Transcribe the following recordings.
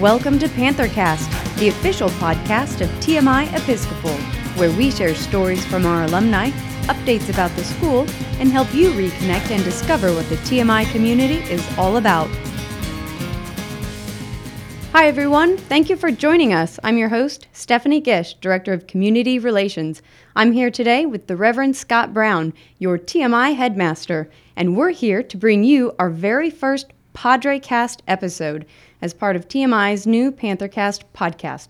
Welcome to Panthercast, the official podcast of TMI Episcopal, where we share stories from our alumni, updates about the school, and help you reconnect and discover what the TMI community is all about. Hi, everyone. Thank you for joining us. I'm your host, Stephanie Gish, Director of Community Relations. I'm here today with the Reverend Scott Brown, your TMI headmaster, and we're here to bring you our very first Padre Cast episode as part of TMI's new Panthercast podcast.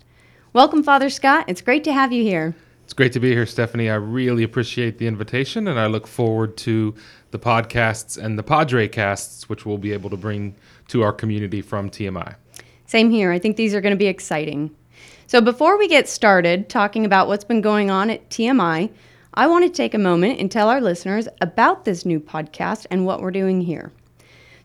Welcome, Father Scott. It's great to have you here. It's great to be here, Stephanie. I really appreciate the invitation, and I look forward to the podcasts and the Padre casts, which we'll be able to bring to our community from TMI. Same here. I think these are going to be exciting. So, before we get started talking about what's been going on at TMI, I want to take a moment and tell our listeners about this new podcast and what we're doing here.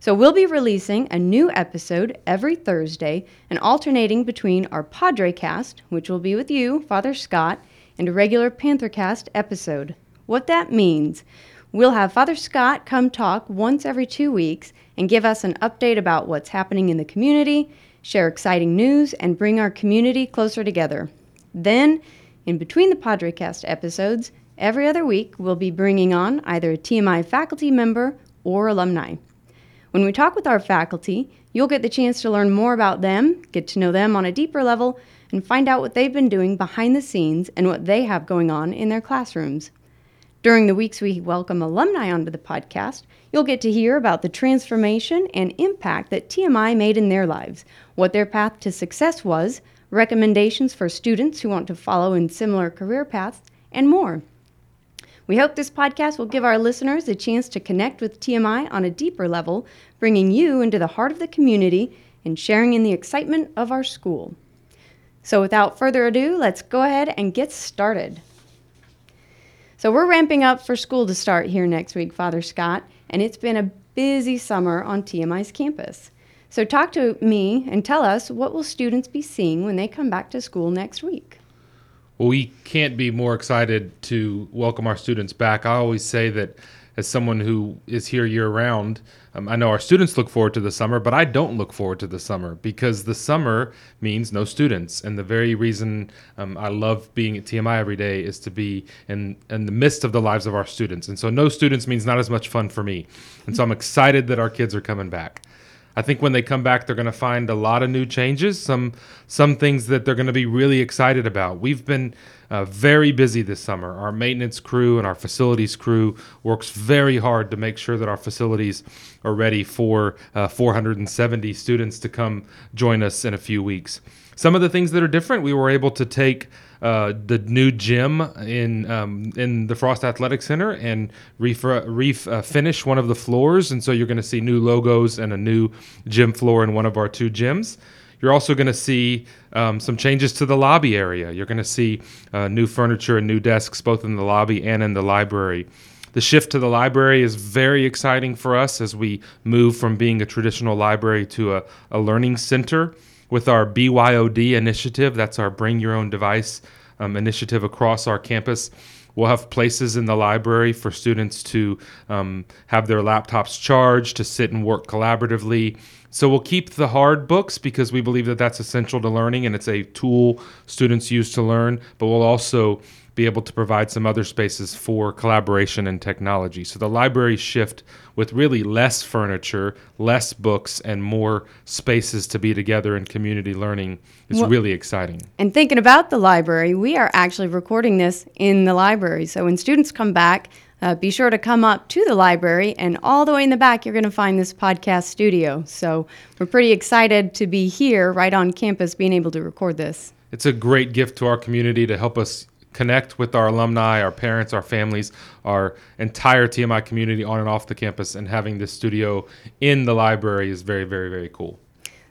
So, we'll be releasing a new episode every Thursday and alternating between our Padre cast, which will be with you, Father Scott, and a regular Panthercast episode. What that means, we'll have Father Scott come talk once every two weeks and give us an update about what's happening in the community, share exciting news, and bring our community closer together. Then, in between the Padrecast episodes, every other week we'll be bringing on either a TMI faculty member or alumni. When we talk with our faculty, you'll get the chance to learn more about them, get to know them on a deeper level, and find out what they've been doing behind the scenes and what they have going on in their classrooms. During the weeks we welcome alumni onto the podcast, you'll get to hear about the transformation and impact that TMI made in their lives, what their path to success was, recommendations for students who want to follow in similar career paths, and more. We hope this podcast will give our listeners a chance to connect with TMI on a deeper level, bringing you into the heart of the community and sharing in the excitement of our school. So, without further ado, let's go ahead and get started. So, we're ramping up for school to start here next week, Father Scott, and it's been a busy summer on TMI's campus. So, talk to me and tell us what will students be seeing when they come back to school next week? We can't be more excited to welcome our students back. I always say that as someone who is here year round, um, I know our students look forward to the summer, but I don't look forward to the summer because the summer means no students. And the very reason um, I love being at TMI every day is to be in, in the midst of the lives of our students. And so no students means not as much fun for me. And so I'm excited that our kids are coming back. I think when they come back, they're going to find a lot of new changes, some some things that they're going to be really excited about. We've been uh, very busy this summer. Our maintenance crew and our facilities crew works very hard to make sure that our facilities are ready for uh, 470 students to come join us in a few weeks. Some of the things that are different, we were able to take uh, the new gym in um, in the Frost Athletic Center and refinish uh, one of the floors, and so you're going to see new logos and a new gym floor in one of our two gyms. You're also going to see um, some changes to the lobby area. You're going to see uh, new furniture and new desks both in the lobby and in the library. The shift to the library is very exciting for us as we move from being a traditional library to a, a learning center with our BYOD initiative. That's our Bring Your Own Device um, initiative across our campus. We'll have places in the library for students to um, have their laptops charged, to sit and work collaboratively. So we'll keep the hard books because we believe that that's essential to learning and it's a tool students use to learn, but we'll also be able to provide some other spaces for collaboration and technology. So the library shift with really less furniture, less books, and more spaces to be together in community learning is well, really exciting. And thinking about the library, we are actually recording this in the library. So when students come back, uh, be sure to come up to the library, and all the way in the back, you're going to find this podcast studio. So we're pretty excited to be here right on campus being able to record this. It's a great gift to our community to help us connect with our alumni, our parents, our families, our entire TMI community on and off the campus, and having this studio in the library is very, very, very cool.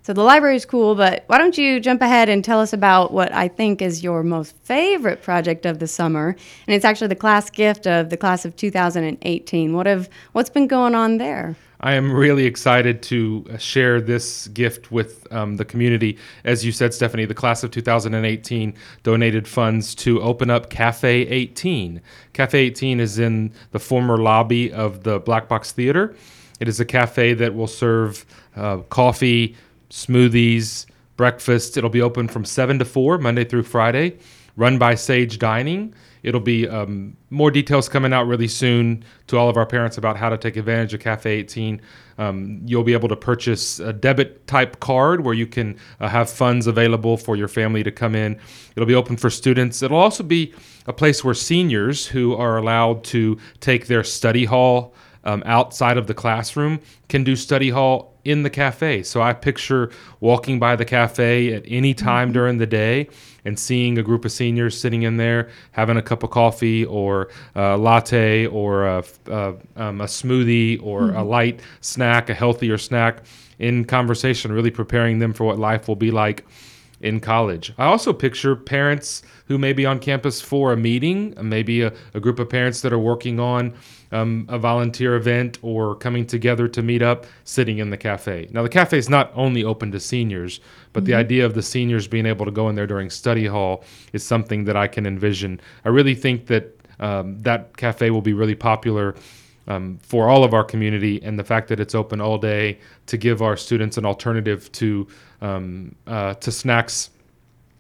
So the library is cool, but why don't you jump ahead and tell us about what I think is your most favorite project of the summer? And it's actually the class gift of the class of 2018. What have what's been going on there? I am really excited to uh, share this gift with um, the community. As you said, Stephanie, the class of 2018 donated funds to open up Cafe 18. Cafe 18 is in the former lobby of the Black Box Theater. It is a cafe that will serve uh, coffee, smoothies, breakfast. It'll be open from 7 to 4, Monday through Friday, run by Sage Dining. It'll be um, more details coming out really soon to all of our parents about how to take advantage of Cafe 18. Um, you'll be able to purchase a debit type card where you can uh, have funds available for your family to come in. It'll be open for students. It'll also be a place where seniors who are allowed to take their study hall um, outside of the classroom can do study hall in the cafe. So I picture walking by the cafe at any time mm-hmm. during the day and seeing a group of seniors sitting in there having a cup of coffee or a latte or a, a, um, a smoothie or mm-hmm. a light snack, a healthier snack in conversation, really preparing them for what life will be like in college. I also picture parents who may be on campus for a meeting, maybe a, a group of parents that are working on um, a volunteer event or coming together to meet up, sitting in the cafe. Now, the cafe is not only open to seniors, but mm-hmm. the idea of the seniors being able to go in there during study hall is something that I can envision. I really think that um, that cafe will be really popular. Um, for all of our community, and the fact that it's open all day to give our students an alternative to um, uh, to snacks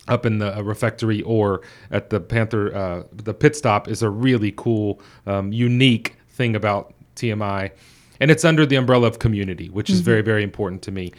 up in the uh, refectory or at the Panther, uh, the pit stop is a really cool, um, unique thing about TMI. And it's under the umbrella of community, which is mm-hmm. very, very important to me.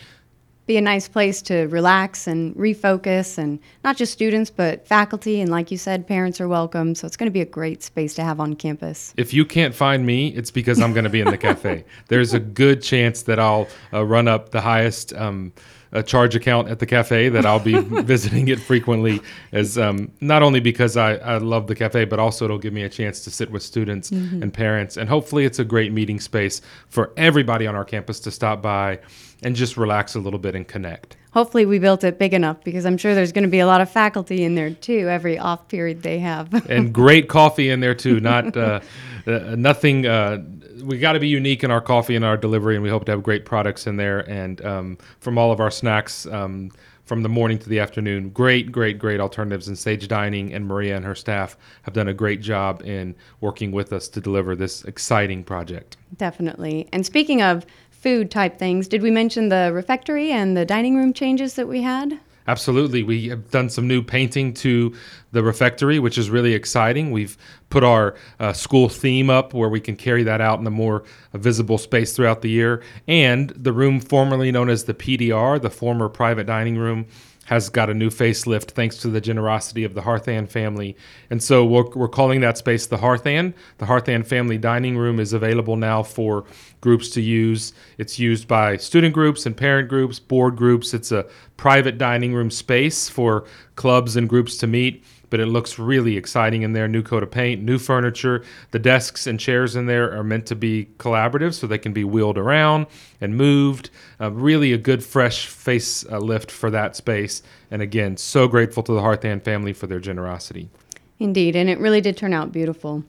Be a nice place to relax and refocus, and not just students, but faculty. And like you said, parents are welcome. So it's going to be a great space to have on campus. If you can't find me, it's because I'm going to be in the cafe. There's a good chance that I'll uh, run up the highest. Um, a charge account at the cafe that I'll be visiting it frequently as um, not only because I, I love the cafe, but also it'll give me a chance to sit with students mm-hmm. and parents. And hopefully it's a great meeting space for everybody on our campus to stop by and just relax a little bit and connect. Hopefully we built it big enough because I'm sure there's going to be a lot of faculty in there too every off period they have. and great coffee in there too, not uh, uh, nothing uh, we got to be unique in our coffee and our delivery, and we hope to have great products in there. And um, from all of our snacks, um, from the morning to the afternoon, great, great, great alternatives. And Sage Dining and Maria and her staff have done a great job in working with us to deliver this exciting project. Definitely. And speaking of food type things, did we mention the refectory and the dining room changes that we had? Absolutely. We have done some new painting to the refectory, which is really exciting. We've put our uh, school theme up where we can carry that out in a more visible space throughout the year. And the room formerly known as the PDR, the former private dining room, has got a new facelift thanks to the generosity of the Harthan family. And so we're, we're calling that space the Harthan. The Harthan family dining room is available now for groups to use. It's used by student groups and parent groups, board groups. It's a private dining room space for clubs and groups to meet but it looks really exciting in there. New coat of paint, new furniture. The desks and chairs in there are meant to be collaborative so they can be wheeled around and moved. Uh, really a good fresh face uh, lift for that space. And again, so grateful to the Harthan family for their generosity. Indeed, and it really did turn out beautiful.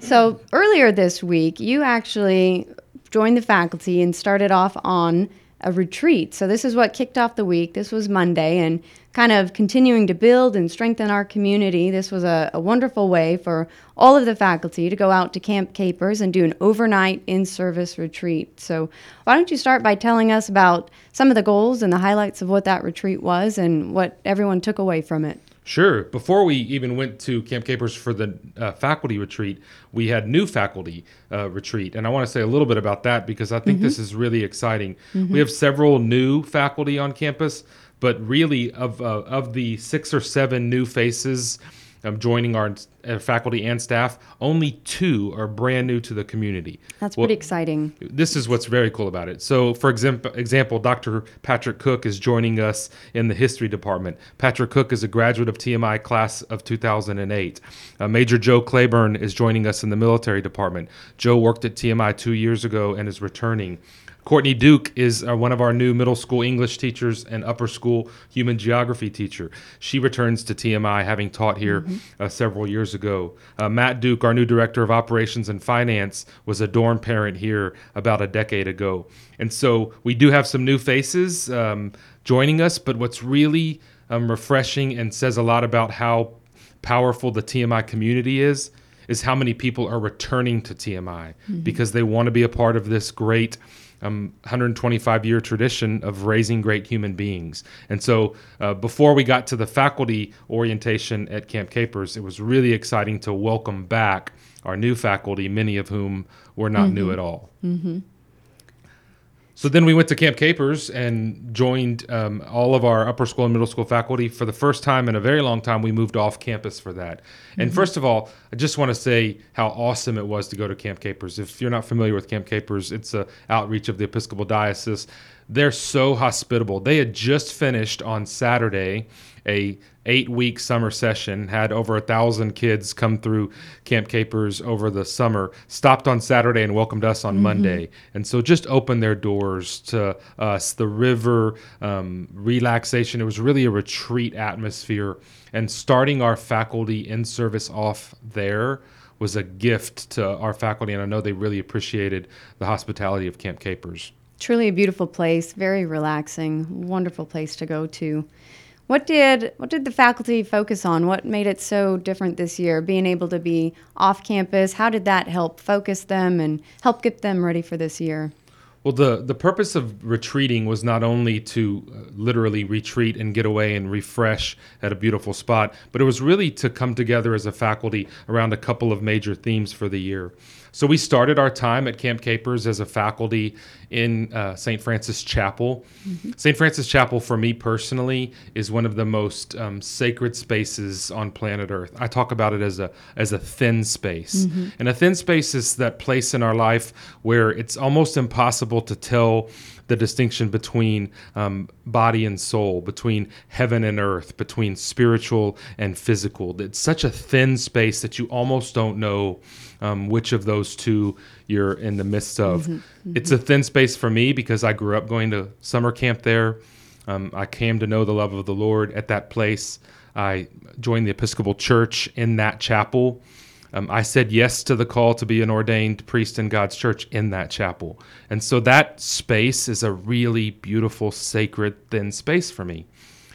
So earlier this week, you actually joined the faculty and started off on a retreat. So this is what kicked off the week. This was Monday, and kind of continuing to build and strengthen our community. This was a, a wonderful way for all of the faculty to go out to Camp Capers and do an overnight in service retreat. So, why don't you start by telling us about some of the goals and the highlights of what that retreat was and what everyone took away from it? Sure. Before we even went to Camp Capers for the uh, faculty retreat, we had new faculty uh, retreat. And I want to say a little bit about that because I think mm-hmm. this is really exciting. Mm-hmm. We have several new faculty on campus, but really, of, uh, of the six or seven new faces, um, joining our uh, faculty and staff. Only two are brand new to the community. That's well, pretty exciting. This is what's very cool about it. So, for example, example, Dr. Patrick Cook is joining us in the history department. Patrick Cook is a graduate of TMI class of 2008. Uh, Major Joe Claiborne is joining us in the military department. Joe worked at TMI two years ago and is returning. Courtney Duke is uh, one of our new middle school English teachers and upper school human geography teacher. She returns to TMI, having taught here mm-hmm. uh, several years ago. Uh, Matt Duke, our new director of operations and finance, was a dorm parent here about a decade ago. And so we do have some new faces um, joining us, but what's really um, refreshing and says a lot about how powerful the TMI community is is how many people are returning to TMI mm-hmm. because they want to be a part of this great um, 125 year tradition of raising great human beings. And so, uh, before we got to the faculty orientation at Camp Capers, it was really exciting to welcome back our new faculty, many of whom were not mm-hmm. new at all. Mm-hmm. So then we went to Camp Capers and joined um, all of our upper school and middle school faculty. For the first time in a very long time, we moved off campus for that. And mm-hmm. first of all, I just want to say how awesome it was to go to Camp Capers. If you're not familiar with Camp Capers, it's a outreach of the Episcopal Diocese. They're so hospitable. They had just finished on Saturday a eight week summer session, had over a thousand kids come through Camp Capers over the summer, stopped on Saturday and welcomed us on mm-hmm. Monday. And so just opened their doors to us, the river, um, relaxation. It was really a retreat atmosphere. And starting our faculty in service off there was a gift to our faculty. And I know they really appreciated the hospitality of Camp Capers. Truly a beautiful place, very relaxing, wonderful place to go to. What did what did the faculty focus on? What made it so different this year? Being able to be off campus, how did that help focus them and help get them ready for this year? Well, the, the purpose of retreating was not only to uh, literally retreat and get away and refresh at a beautiful spot, but it was really to come together as a faculty around a couple of major themes for the year. So we started our time at Camp Capers as a faculty in uh, St. Francis Chapel. Mm-hmm. St. Francis Chapel, for me personally, is one of the most um, sacred spaces on planet Earth. I talk about it as a as a thin space, mm-hmm. and a thin space is that place in our life where it's almost impossible to tell the distinction between um, body and soul, between heaven and earth, between spiritual and physical. It's such a thin space that you almost don't know um, which of those two you're in the midst of. Mm-hmm, mm-hmm. It's a thin space for me because I grew up going to summer camp there. Um, I came to know the love of the Lord at that place. I joined the Episcopal Church in that chapel. Um, I said yes to the call to be an ordained priest in God's church in that chapel. And so that space is a really beautiful, sacred, thin space for me.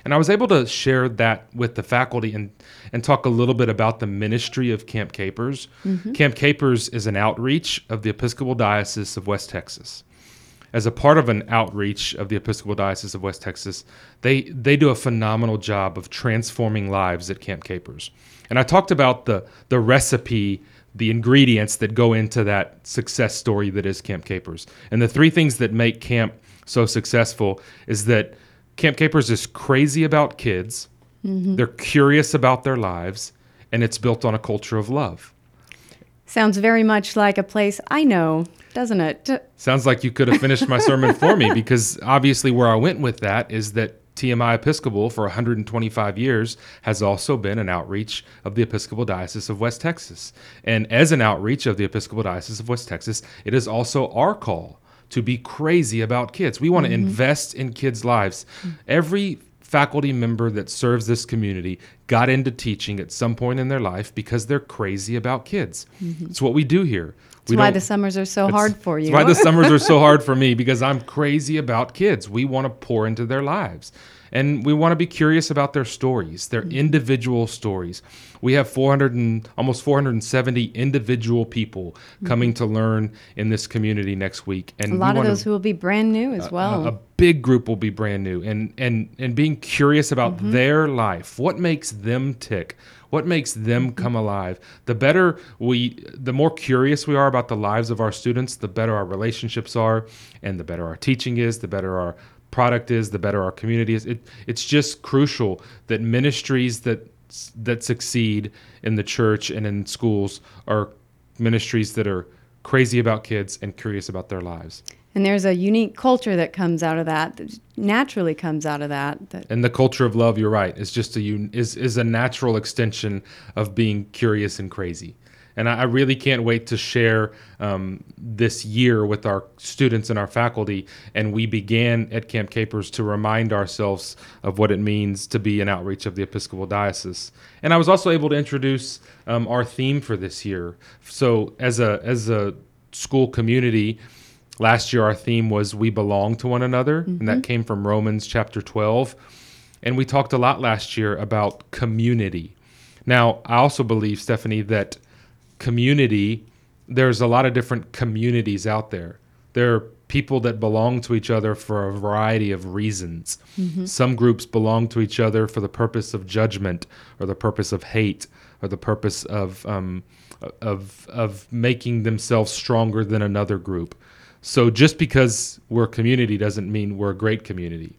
And I was able to share that with the faculty and, and talk a little bit about the ministry of Camp Capers. Mm-hmm. Camp Capers is an outreach of the Episcopal Diocese of West Texas. As a part of an outreach of the Episcopal Diocese of West Texas, they, they do a phenomenal job of transforming lives at Camp Capers. And I talked about the the recipe, the ingredients that go into that success story that is Camp Capers. And the three things that make camp so successful is that Camp Capers is crazy about kids. Mm-hmm. They're curious about their lives, and it's built on a culture of love. Sounds very much like a place I know, doesn't it? Sounds like you could have finished my sermon for me because obviously where I went with that is that TMI Episcopal for 125 years has also been an outreach of the Episcopal Diocese of West Texas. And as an outreach of the Episcopal Diocese of West Texas, it is also our call to be crazy about kids. We want to mm-hmm. invest in kids' lives. Mm-hmm. Every faculty member that serves this community got into teaching at some point in their life because they're crazy about kids. Mm-hmm. It's what we do here. That's why the summers are so hard for you. That's why the summers are so hard for me because I'm crazy about kids. We want to pour into their lives. And we want to be curious about their stories, their mm-hmm. individual stories. We have 400 and almost 470 individual people mm-hmm. coming to learn in this community next week, and a lot of those who will be brand new as well. A, a, big group will be brand new, and and and being curious about mm-hmm. their life, what makes them tick, what makes them mm-hmm. come alive. The better we, the more curious we are about the lives of our students, the better our relationships are, and the better our teaching is, the better our product is, the better our community is. It, it's just crucial that ministries that that succeed in the church and in schools are ministries that are crazy about kids and curious about their lives. And there's a unique culture that comes out of that, that naturally comes out of that, that. And the culture of love, you're right, is just a is is a natural extension of being curious and crazy and I, really can't wait to share um, this year with our students and our faculty. And we began at Camp Capers to remind ourselves of what it means to be an outreach of the Episcopal Diocese. And I was also able to introduce um, our theme for this year. So as a as a school community. Last year, our theme was We Belong to One Another, mm-hmm. and that mm-hmm. came from Romans chapter 12. And we talked a lot last year about community. Now, I also believe, Stephanie, that community, there's a lot of different communities out there. There are people that belong to each other for a variety of reasons. Some groups belong to each other for the purpose of judgment or the purpose of hate or the purpose of um, of of making themselves stronger than another group. So just because we're a community doesn't mean we're a great community.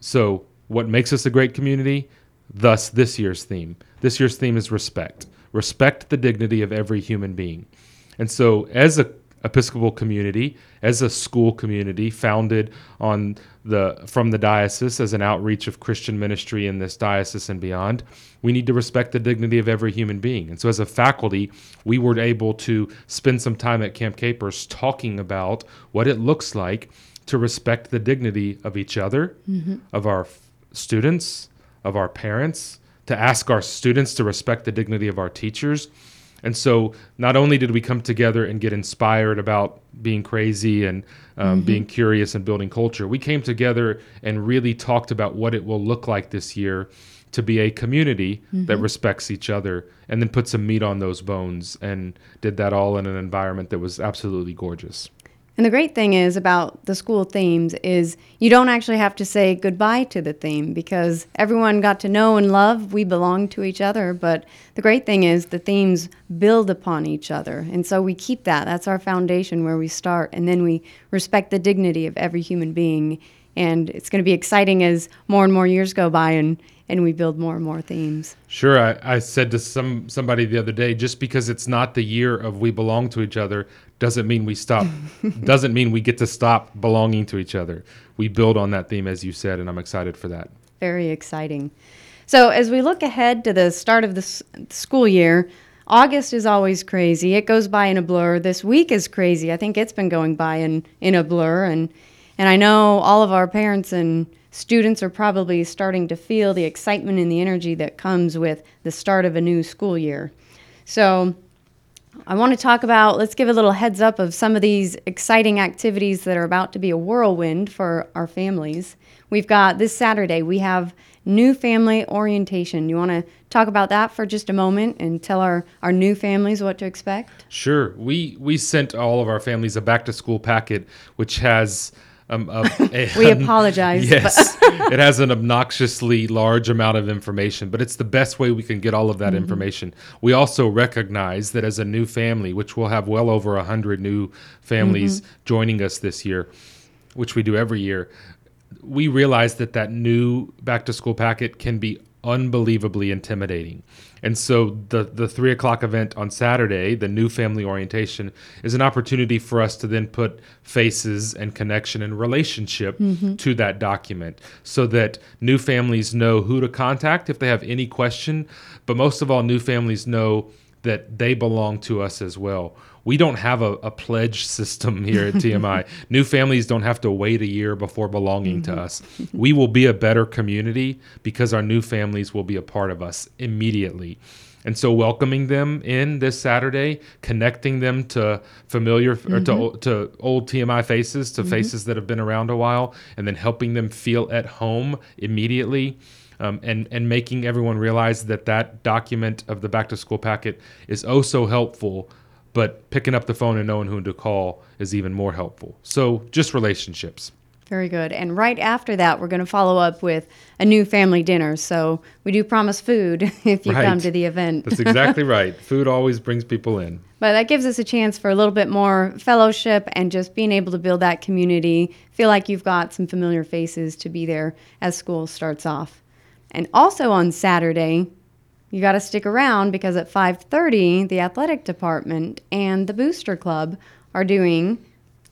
So, what makes us a great community? Thus, this year's theme. This year's theme is respect. Respect the dignity of every human being. And so, as a Episcopal community, as a school community founded on the from the diocese as an outreach of Christian ministry in this diocese and beyond, we need to respect the dignity of every human being. And so, as a faculty, we were able to spend some time at Camp Capers talking about what it looks like to respect the dignity of each other, mm-hmm. of our f- students, of our parents, to ask our students to respect the dignity of our teachers. And so, not only did we come together and get inspired about being crazy and um, being curious and building culture, we came together and really talked about what it will look like this year to be a community that respects each other and then put some meat on those bones and did that all in an environment that was absolutely gorgeous. And the great thing is about the school themes is you don't actually have to say goodbye to the theme because everyone got to know and love we belong to each other. But the great thing is the themes build upon each other. And so we keep that. That's our foundation where we start. And then we respect the dignity of every human being. And it's going to be exciting as more and more years go by and, and we build more and more themes. Sure, I, I said to some somebody the other day, just because it's not the year of we belong to each other doesn't mean we stop. doesn't mean we get to stop belonging to each other. We build on that theme, as you said, and I'm excited for that. Very exciting. So, as we look ahead to the start of the school year, August is always crazy. It goes by in a blur. This week is crazy. I think it's been going by in, in a blur. And, and I know all of our parents and students are probably starting to feel the excitement and the energy that comes with the start of a new school year. So, I want to talk about, let's give a little heads up of some of these exciting activities that are about to be a whirlwind for our families. We've got this Saturday, we have new family orientation. You want to talk about that for just a moment and tell our, our new families what to expect? Sure, we we sent all of our families a back to school packet, which has. Um, We apologize, Yes, it has an obnoxiously large amount of information, but it's the best way we can get all of Mm-hmm. that information. We also recognize that as a new family, which will have well over a hundred new families Mm-hmm. joining us this year, which we do every year, we realize that that new back to school packet can be unbelievably intimidating. And so the the three o'clock event on Saturday, the new family orientation, is an opportunity for us to then put faces and connection and relationship mm-hmm. to that document so that new families know who to contact if they have any question. But most of all, new families know that they belong to us as well. We don't have a, a pledge system here at TMI. New families don't have to wait a year before belonging to mm-hmm. us. We will be a better community because our new families will be a part of us immediately. And so, welcoming them in this Saturday, connecting them to familiar or to, mm-hmm. to old TMI faces, to mm-hmm. faces that have been around a while, and then helping them feel at home immediately um, and and making everyone realize that that document of the back to school packet is oh so helpful but picking up the phone and knowing who to call is even more helpful so just relationships Very good. And right after that, we're going to follow up with a new family dinner. So we do promise food if you come to the event. that's exactly right food always brings people in But that gives us a chance for a little bit more fellowship and just being able to build that community. Feel like you've got some familiar faces to be there as school starts off. And also on Saturday, you got to stick around because at 5:30, the athletic department and the booster club are doing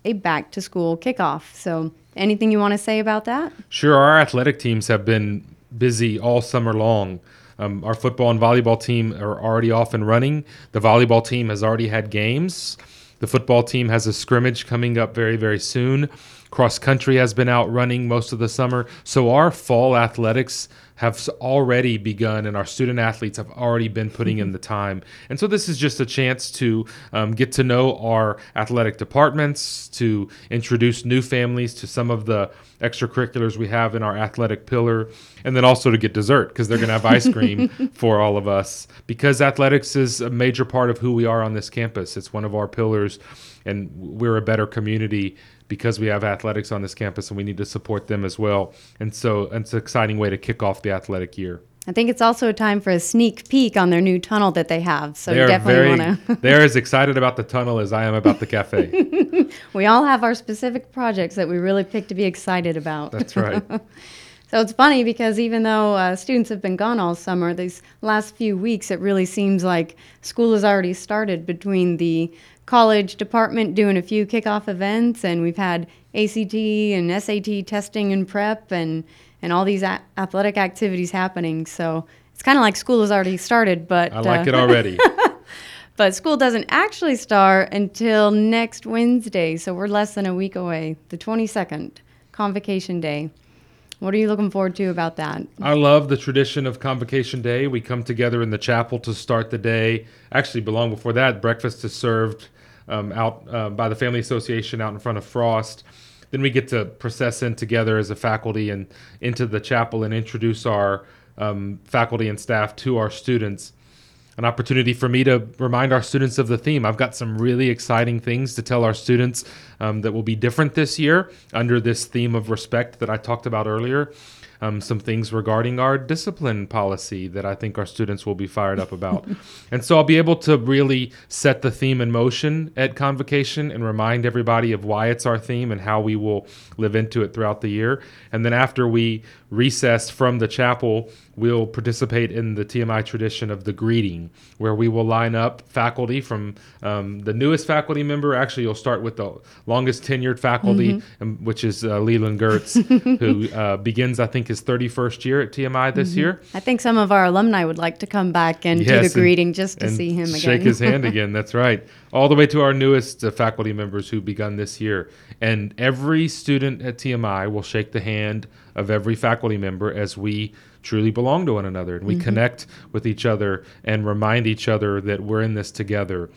a back to school kickoff. So, anything you want to say about that? Sure, our athletic teams have been busy all summer long. Um, our football and volleyball team are already off and running. The volleyball team has already had games. The football team has a scrimmage coming up very, very soon. Cross country has been out running most of the summer. So our fall athletics have already begun, and our student athletes have already been putting in the time. And so this is just a chance to um, get to know our athletic departments, to introduce new families to some of the extracurriculars we have in our athletic pillar, and then also to get dessert because they're going to have ice cream for all of us. Because athletics is a major part of who we are on this campus, it's one of our pillars, and we're a better community because we have athletics on this campus and we need to support them as well. And so it's an exciting way to kick off the athletic year. I think it's also a time for a sneak peek on their new tunnel that they have. So They definitely want to. they're as excited about the tunnel as I am about the cafe. we all have our specific projects that we really pick to be excited about. That's right. So it's funny because even though uh, students have been gone all summer, these last few weeks, it really seems like school has already started between the college department doing a few kickoff events, and we've had ACT and SAT testing and prep, and and all these a- athletic activities happening. So it's kind of like school has already started, but I like uh, it already. but school doesn't actually start until next Wednesday, so we're less than a week away, the 22nd, Convocation Day. What are you looking forward to about that? I love the tradition of Convocation Day. We come together in the chapel to start the day. Actually, long before that, breakfast is served um, out uh, by the Family Association out in front of Frost. Then we get to process in together as a faculty and into the chapel and introduce our um, faculty and staff to our students. An opportunity for me to remind our students of the theme. I've got some really exciting things to tell our students um, that will be different this year under this theme of respect that I talked about earlier um, some things regarding our discipline policy that I think our students will be fired up about. and so I'll be able to really set the theme in motion at Convocation and remind everybody of why it's our theme and how we will live into it throughout the year. And then after we recess from the chapel, we'll participate in the TMI tradition of the greeting, where we will line up faculty from um, the newest faculty member. Actually, you'll start with the longest tenured faculty, Mm-hmm. um, which is uh, Leland Gertz, who uh, begins, I think, his 31st year at TMI this year. I think some of our alumni would like to come back and do Yes, the and- greeting just to see him again. Shake his hand again. That's right. All the way to our newest uh, faculty members who begun this year. And every student at TMI will shake the hand of every faculty member as we truly belong to one another and we Mm-hmm. connect with each other and remind each other that we're in this together.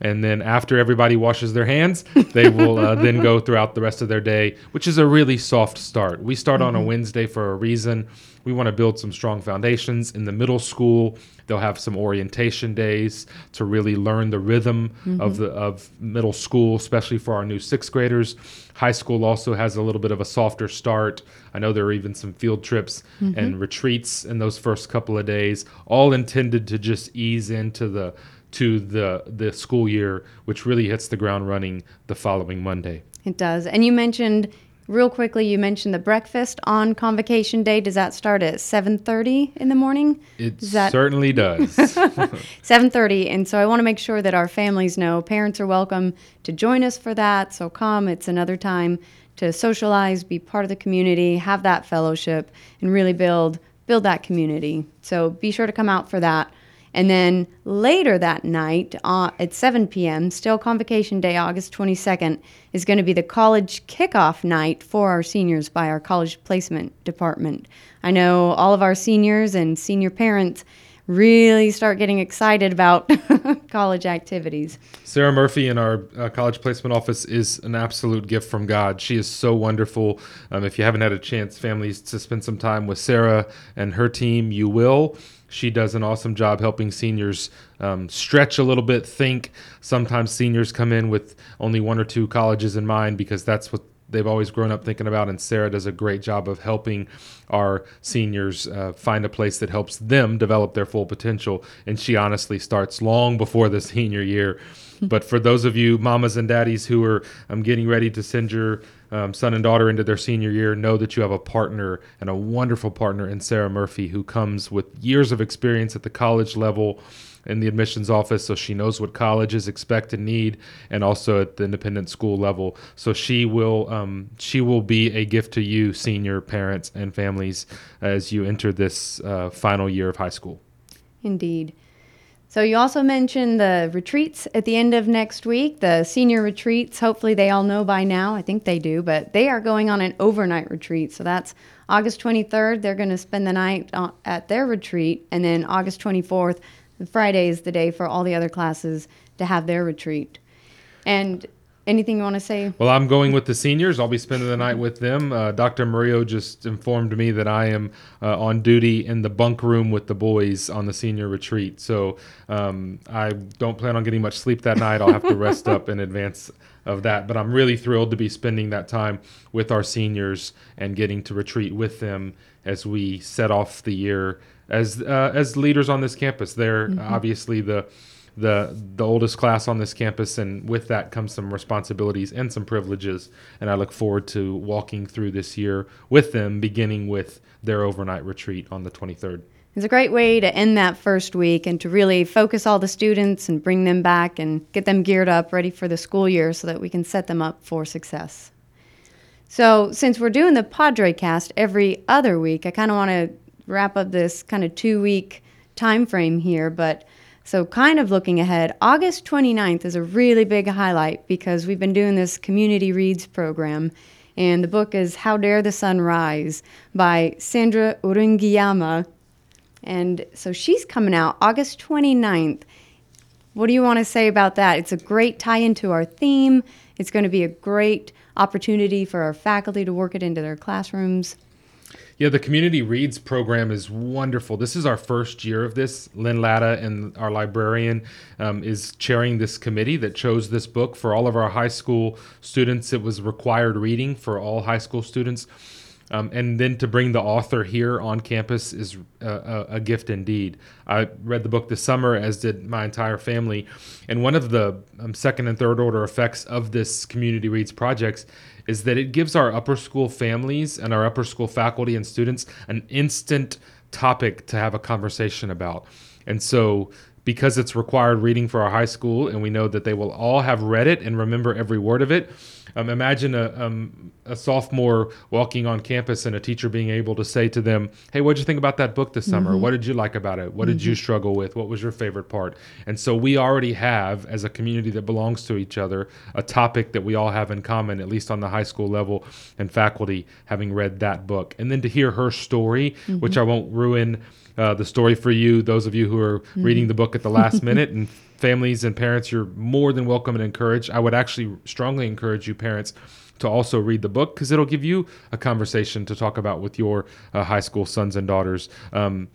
And then after everybody washes their hands, they will uh, then go throughout the rest of their day, which is a really soft start. We start on a Wednesday for a reason. We want to build some strong foundations in the middle school. They'll have some orientation days to really learn the rhythm of mm-hmm. the of middle school, especially for our new sixth graders. High school also has a little bit of a softer start. I know there are even some field trips mm-hmm. and retreats in those first couple of days, all intended to just ease into the to the the school year, which really hits the ground running the following Monday. It does. And you mentioned real quickly you mentioned the breakfast on convocation day. Does that start at 7:30 in the morning? It that- certainly does. 7:30 and so I want to make sure that our families know parents are welcome to join us for that. So come, it's another time to socialize, be part of the community, have that fellowship and really build build that community. So be sure to come out for that. And then later that night uh, at 7 p.m., still Convocation Day, August 22nd, is going to be the college kickoff night for our seniors by our college placement department. I know all of our seniors and senior parents really start getting excited about college activities. Sarah Murphy in our uh, college placement office is an absolute gift from God. She is so wonderful. Um, if you haven't had a chance, families, to spend some time with Sarah and her team, you will. She does an awesome job helping seniors um, stretch a little bit, think. Sometimes seniors come in with only one or two colleges in mind because that's what they've always grown up thinking about. And Sarah does a great job of helping our seniors uh, find a place that helps them develop their full potential. And she honestly starts long before the senior year. but for those of you mamas and daddies who are um, getting ready to send your um, son and daughter into their senior year, know that you have a partner and a wonderful partner in Sarah Murphy who comes with years of experience at the college level in the admissions office, so she knows what colleges expect and need, and also at the independent school level. So she will um, she will be a gift to you, senior parents and families, as you enter this uh, final year of high school. Indeed. So you also mentioned the retreats at the end of next week, the senior retreats. Hopefully they all know by now. I think they do, but they are going on an overnight retreat. So that's August 23rd. They're going to spend the night uh, at their retreat, and then August 24th, Friday is the day for all the other classes to have their retreat. And Anything you want to say? Well, I'm going with the seniors. I'll be spending the night with them. Uh, Dr. Murillo just informed me that I am uh, on duty in the bunk room with the boys on the senior retreat. So um, I don't plan on getting much sleep that night. I'll have to rest up in advance of that. But I'm really thrilled to be spending that time with our seniors and getting to retreat with them as we set off the year as uh, as leaders on this campus. They're mm-hmm. obviously the the the oldest class on this campus, and with that comes some responsibilities and some privileges. And I look forward to walking through this year with them, beginning with their overnight retreat on the 23rd. It's a great way to end that first week and to really focus all the students and bring them back and get them geared up, ready for the school year, so that we can set them up for success. So, since we're doing the Padre cast every other week, I kind of want to wrap up this kind of two week time frame here, but so, kind of looking ahead, August 29th is a really big highlight because we've been doing this community reads program. And the book is How Dare the Sun Rise by Sandra Uwiringiyimana. And so she's coming out August 29th. What do you want to say about that? It's a great tie into our theme. It's going to be a great opportunity for our faculty to work it into their classrooms. Yeah, the Community Reads program is wonderful. This is our first year of this. Lynn Latta and our librarian um, is chairing this committee that chose this book for all of our high school students. It was required reading for all high school students. Um, and then to bring the author here on campus is a, a, a, gift indeed. I read the book this summer, as did my entire family. And one of the um, second and third order effects of this Community Reads projects is that it gives our upper school families and our upper school faculty and students an instant topic to have a conversation about. And so because it's required reading for our high school, and we know that they will all have read it and remember every word of it. Um, imagine a, um, a sophomore walking on campus and a teacher being able to say to them, Hey, what did you think about that book this summer? Mm-hmm. What did you like about it? What mm-hmm. did you mm-hmm. struggle with? What was your favorite part? And so we already have, as a community that belongs to each other, a topic that we all have in common, at least on the high school level, and faculty having read that book. And then to hear her story, mm-hmm. which I won't ruin uh, the story for you, those of you who are mm-hmm. reading the book at the last minute, and families and parents, you're more than welcome and encouraged. I would actually strongly encourage you, parents, to also read the book because it'll give you a conversation to talk about with your uh, high school sons and daughters. Um,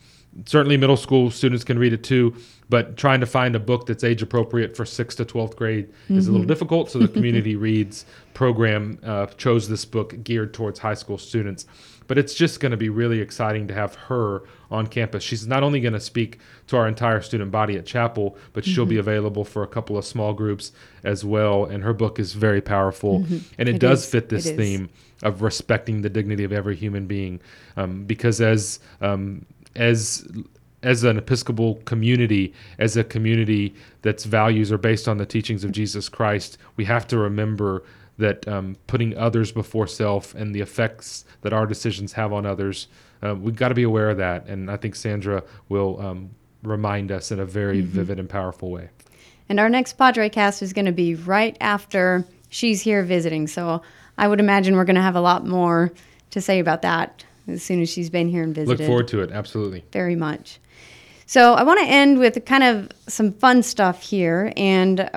certainly, middle school students can read it too, but trying to find a book that's age appropriate for sixth to 12th grade mm-hmm. is a little mm-hmm. difficult. So, the Community Reads program uh, chose this book geared towards high school students but it's just going to be really exciting to have her on campus. She's not only going to speak to our entire student body at Chapel, but mm-hmm. she'll be mm-hmm. available for a couple of small groups as well. And her book is very powerful, mm-hmm. and it, it does is. fit this theme of respecting the dignity of every human being, um, because as um, as as an Episcopal community, as a community that's values are based on the teachings of Jesus Christ, we have to remember that um, putting others before self and the effects that our decisions have on others, uh, we've got to be aware of that. And I think Sandra will um, remind us in a very mm-hmm. vivid and powerful way. And our next Padre cast is going to be right after she's here visiting. So I would imagine we're going to have a lot more to say about that as soon as she's been here and visited. Look forward to it. Absolutely. Very much. So I want to end with kind of some fun stuff here. And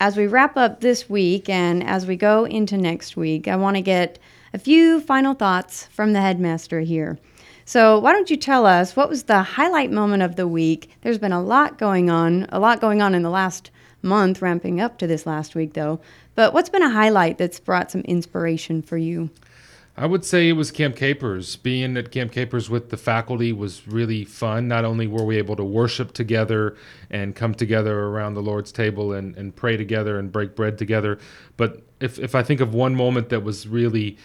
as we wrap up this week and as we go into next week, I want to get a few final thoughts from the headmaster here. So, why don't you tell us what was the highlight moment of the week? There's been a lot going on, a lot going on in the last month, ramping up to this last week, though. But what's been a highlight that's brought some inspiration for you? I would say it was Camp Capers. Being at Camp Capers with the faculty was really fun. Not only were we able to worship together and come together around the Lord's table and, and pray together and break bread together, but if, if I think of one moment that was really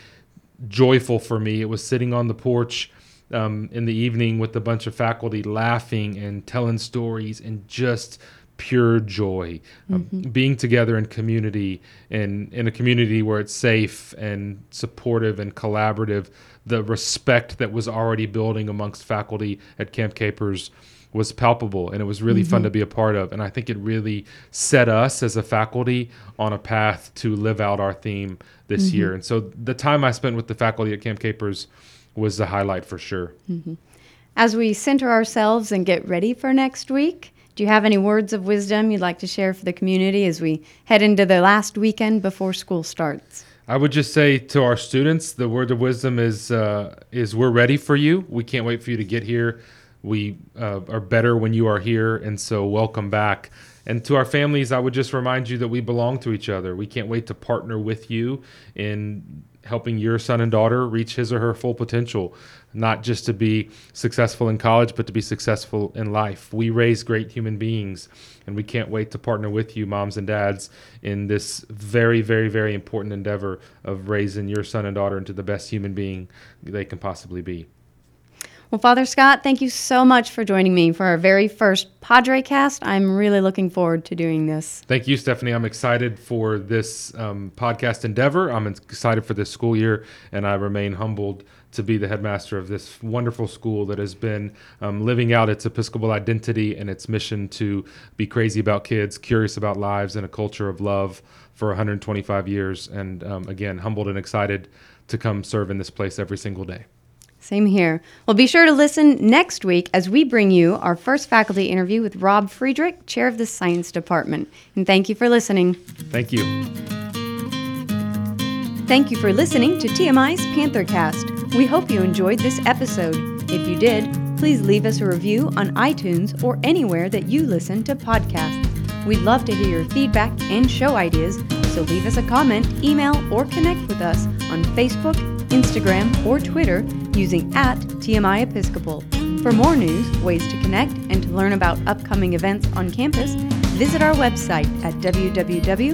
joyful for me, it was sitting on the porch um, in the evening with a bunch of faculty laughing and telling stories and just pure joy mm-hmm. being together in community and in a community where it's safe and supportive and collaborative the respect that was already building amongst faculty at camp capers was palpable and it was really mm-hmm. fun to be a part of and i think it really set us as a faculty on a path to live out our theme this mm-hmm. year and so the time i spent with the faculty at camp capers was the highlight for sure mm-hmm. as we center ourselves and get ready for next week Do you have any words of wisdom you'd like to share for the community as we head into the last weekend before school starts? I would just say to our students, the word of wisdom is uh, is we're ready for you. We can't wait for you to get here. We uh, are better when you are here, and so welcome back. And to our families, I would just remind you that we belong to each other. We can't wait to partner with you in helping your son and daughter reach his or her full potential, not just to be successful in college, but to be successful in life. We raise great human beings, and we can't wait to partner with you, moms and dads, in this very, very, very important endeavor of raising your son and daughter into the best human being they can possibly be. Well, Father Scott, thank you so much for joining me for our very first Padre cast. I'm really looking forward to doing this. Thank you, Stephanie. I'm excited for this um, podcast endeavor. I'm excited for this school year, and I remain humbled to be the headmaster of this wonderful school that has been um, living out its Episcopal identity and its mission to be crazy about kids, curious about lives, and a culture of love for 125 years. And um, again, humbled and excited to come serve in this place every single day. Same here. Well, be sure to listen next week as we bring you our first faculty interview with Rob Friedrich, chair of the science department. And thank you for listening. Thank you. Thank you for listening to TMI's Panthercast. We hope you enjoyed this episode. If you did, please leave us a review on iTunes or anywhere that you listen to podcasts. We'd love to hear your feedback and show ideas, so leave us a comment, email, or connect with us on Facebook, Instagram, or Twitter using at TMI Episcopal. For more news, ways to connect, and to learn about upcoming events on campus, visit our website at www.tmi-sa.org.